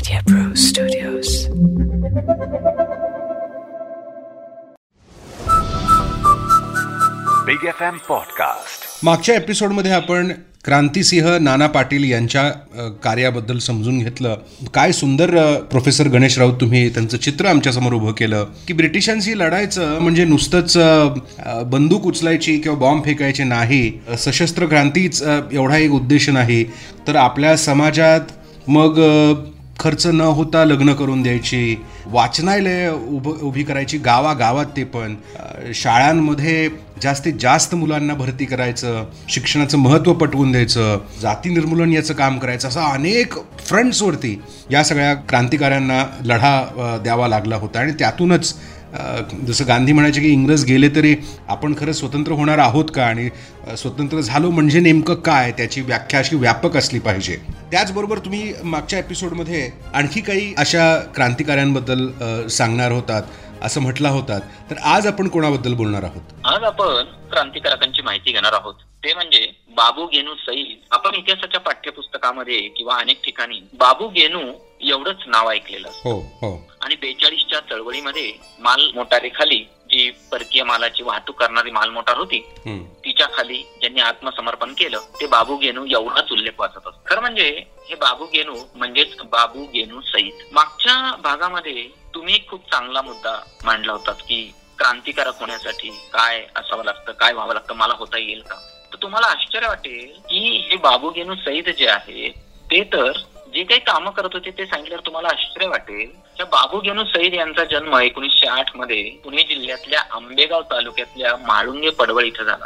Media Pro Studios. Big F M podcast मागच्या एपिसोडमध्ये आपण क्रांतिसिंह नाना पाटील यांच्या कार्याबद्दल समजून घेतलं. काय सुंदर प्रोफेसर गणेश राऊत तुम्ही त्यांचं चित्र आमच्यासमोर उभं केलं. की ब्रिटिशांशी लढायचं म्हणजे नुसतंच बंदूक उचलायची किंवा बॉम्ब फेकायचे नाही सशस्त्र क्रांतीच एवढा एक उद्देश नाही. तर आपल्या समाजात मग खर्च न होता लग्न करून द्यायची वाचनालय उभ उभी करायची गावागावात ते पण. शाळांमध्ये जास्तीत जास्त मुलांना भरती करायचं शिक्षणाचं महत्त्व पटवून द्यायचं जाती निर्मूलन याचं काम करायचं असं अनेक फ्रंट्सवरती या सगळ्या क्रांतिकाऱ्यांना लढा द्यावा लागला होता. आणि त्यातूनच जसं गांधी म्हणायचे की इंग्रज गेले तरी आपण खरं स्वतंत्र होणार आहोत का आणि स्वतंत्र झालो म्हणजे नेमकं काय? त्याची व्याख्या अशी व्यापक असली पाहिजे. त्याचबरोबर तुम्ही मागच्या एपिसोडमध्ये आणखी काही अशा क्रांतिकाऱ्यांबद्दल सांगणार होतात असं म्हटला होतात. तर आज आपण कोणाबद्दल बोलणार आहोत? आज आपण क्रांतिकारकांची माहिती घेणार आहोत. ते म्हणजे बाबू गेनू सईद. आपण इतिहासाच्या पाठ्यपुस्तकामध्ये किंवा अनेक ठिकाणी बाबू गेनू एवढंच नाव ऐकलेलं. हो हो आणि बेचाळीसच्या चळवळीमध्ये माल मोटारीखाली जी परकीय मालाची वाहतूक करणारी माल मोटार होती. तिच्या खाली ज्यांनी आत्मसमर्पण केलं ते बाबू गेनू एवढाच उल्लेख वाचत असतो खरं म्हणजे हे बाबू गेनू म्हणजेच बाबू गेनू सईद मागच्या भागामध्ये तुम्ही खूप चांगला मुद्दा मांडला होतात की क्रांतिकारक होण्यासाठी काय असावं लागतं काय व्हावं लागतं मला होता येईल का तर तुम्हाला आश्चर्य वाटेल की हे बाबू गेनू सईद जे आहे ते तर जे काही कामं करत होते ते सांगितल्यावर तुम्हाला आश्चर्य वाटेल. त्या बाबू गेनू सईद यांचा जन्म एकोणीसशे आठमध्ये पुणे जिल्ह्यातल्या आंबेगाव तालुक्यातल्या माळुंगे पडवळ इथं झाला.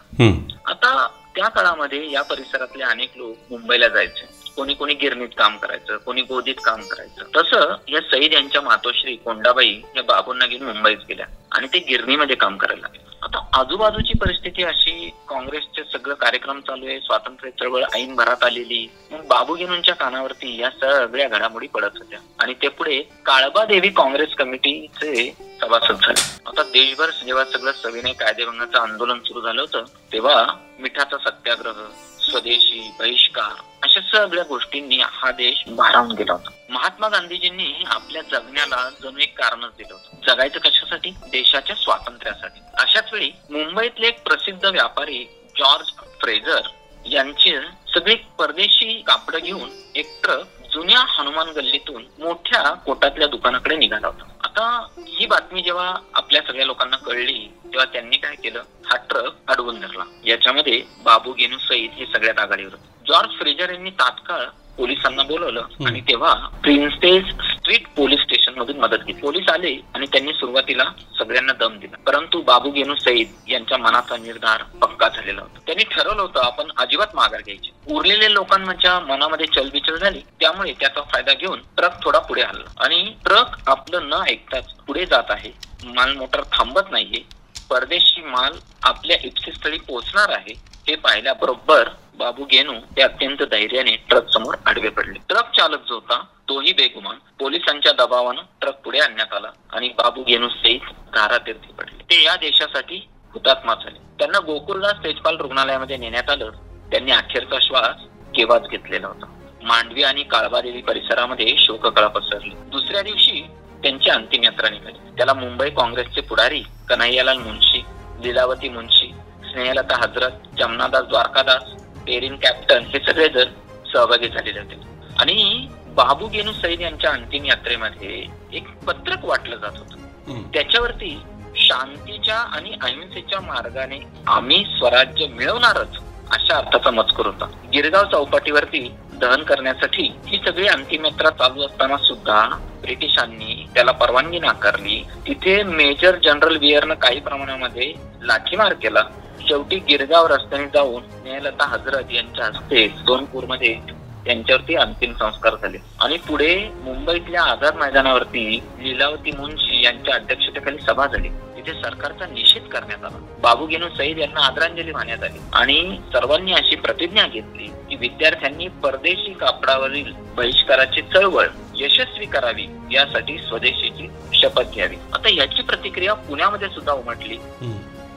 आता त्या काळामध्ये या परिसरातले अनेक लोक मुंबईला जायचे. कोणी कोणी गिरणीत काम करायचं कोणी गोदीत काम करायचं. तसं या सईद यांच्या मातोश्री कोंडाबाई या बाबूंना घेऊन मुंबईत गेल्या आणि ते गिरणीमध्ये काम करायला लागले. आजूबाजूची परिस्थिती अशी काँग्रेसचे सगळं कार्यक्रम चालू आहे स्वातंत्र्य चळवळ ऐन भरात आलेली. मग बाबूगेनूंच्या कानावरती या सगळ्या घडामोडी पडत होत्या. आणि ते पुढे काळबा देवी काँग्रेस कमिटीचे सभासद झाले. आता देशभर जेव्हा सगळं सविनय कायदेभंगाचं आंदोलन सुरू झालं होतं तेव्हा मिठाचा सत्याग्रह स्वदेशी बहिष्कार अशा सगळ्या गोष्टींनी हा देश भारावून गेला होता. महात्मा गांधीजींनी आपल्या जगण्याला जणू एक कारणच दिलं होतं. जगायचं कशासाठी? देशाच्या स्वातंत्र्यासाठी. अशाच वेळी मुंबईतले एक प्रसिद्ध व्यापारी जॉर्ज फ्रेझर यांची सगळी परदेशी कापडं घेऊन एक ट्रक जुन्या हनुमान गल्लीतून मोठ्या कोटातल्या दुकानाकडे निघाला होता. आता ही बातमी जेव्हा आपल्या सगळ्या लोकांना कळली तेव्हा त्यांनी काय केलं? हा ट्रक अडवून धरला. याच्यामध्ये बाबू गेनू सईद हे सगळ्यात आघाडीवर. जॉर्ज फ्रेजर यांनी तात्काळ पोलिसांना बोलवलं आणि तेव्हा प्रिन्सेस स्ट्रीट पोलीस स्टेशन मधून मदत घेतली. पोलीस आले आणि त्यांनी सुरुवातीला सगळ्यांना दम दिला. परंतु बाबू गेनू सईद यांच्या मनाचा निर्धार पक्का झालेला होता. त्यांनी ठरवलं होतं आपण अजिबात माघार घ्यायची. उरलेल्या लोकांच्या मनामध्ये चलबिचल झाली. त्यामुळे त्याचा फायदा घेऊन ट्रक थोडा पुढे हल्ला. आणि ट्रक आपलं न ऐकताच पुढे जात आहे. माल मोटर थांबत नाहीये. परदेशी माल आपल्या इप्सिस्थळी पोहोचणार आहे हे पाहिल्याबरोबर बाबू गेनू ते अत्यंत धैर्याने ट्रक समोर आडवे पडले. ट्रक चालक जो होता तोही बेगुमान. पोलिसांच्या दबावानं ट्रक पुढे आणण्यात आला आणि बाबू गेनू सहित धारातीर्थी पडले. ते या देशासाठी हुतात्मा झाले. त्यांना गोकुळदास तेजपाल रुग्णालयामध्ये नेण्यात आलं. त्यांनी अखेरचा श्वास केव्हाच घेतलेला होता. मांडवी आणि काळबादेवी परिसरामध्ये शोककळा पसरली. दुसऱ्या दिवशी त्यांची अंतिम यात्रा निघाली त्याला मुंबई काँग्रेसचे पुढारी कन्हैयालाल मुन्शी लीलावती मुन्शी स्नेहलता हजरत जमनादास द्वारकादास पेरिन कॅप्टन हे सगळे जण सहभागी झालेले होते. आणि बाबू गेनू सईद यांच्या अंतिम यात्रेमध्ये एक पत्रक वाटलं जात होतं. त्याच्यावरती शांतीच्या आणि अहिंसेच्या मार्गाने आम्ही स्वराज्य मिळवणारच अशा अर्थाचा मजकूर होता. गिरगाव चौपाटीवरती दहन करण्यासाठी ही सगळी अंतिम यात्रा चालू असताना सुद्धा ब्रिटिशांनी त्याला परवानगी नाकारली. तिथे मेजर जनरल वियरनं काही प्रमाणामध्ये लाठीमार केला. शेवटी गिरगाव रस्त्याने जाऊन न्यायलता हजरत यांच्या हस्ते सोनपूरमध्ये त्यांच्यावरती अंतिम संस्कार झाले. आणि पुढे मुंबईतल्या आझाद मैदानावरती लीलावती मुन्शी यांच्या अध्यक्षतेखाली सभा झाली. तिथे सरकारचा निषेध करण्यात आला. बाबू गेनू सईद यांना आदरांजली वाहण्यात आली. आणि सर्वांनी अशी प्रतिज्ञा घेतली की विद्यार्थ्यांनी परदेशी कापडावरील बहिष्काराची चळवळ यशस्वी करावी यासाठी स्वदेशीची शपथ घ्यावी. आता याची प्रतिक्रिया पुण्यामध्ये सुद्धा उमटली.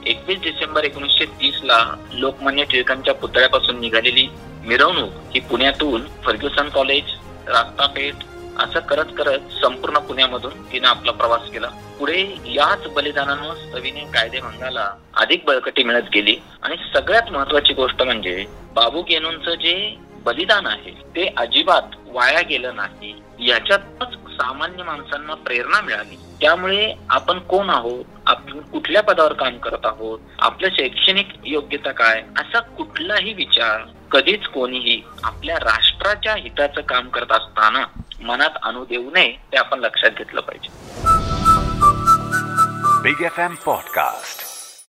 एकवीस डिसेंबर एकोणीसशे तीस ला लोकमान्य टिळकांच्या पुतळ्यापासून निघालेली मिरवणूक ही पुण्यातून फर्ग्युसन कॉलेज रास्तापेठ असं करत करत संपूर्ण पुण्यामधून तिने आपला प्रवास केला. पुढे याच बलिदानानं सविने कायदेभंगाला अधिक बळकटी मिळत गेली. आणि सगळ्यात महत्वाची गोष्ट म्हणजे बाबू गेनूंचं जे बलिदान आहे ते अजिबात वाया गेलं नाही. याच्यातच सामान्य माणसांना प्रेरणा मिळाली. त्यामुळे आपण कोण आहोत? आपण कुठल्या पदावर काम करत आहोत? आपलं शैक्षणिक योग्यता काय? असा कुठलाही विचार कधीच कोणीही आपल्या राष्ट्राच्या हिताचं काम करत असताना मनात आणू देऊ नये ते आपण लक्षात घेतलं पाहिजे. Big F M podcast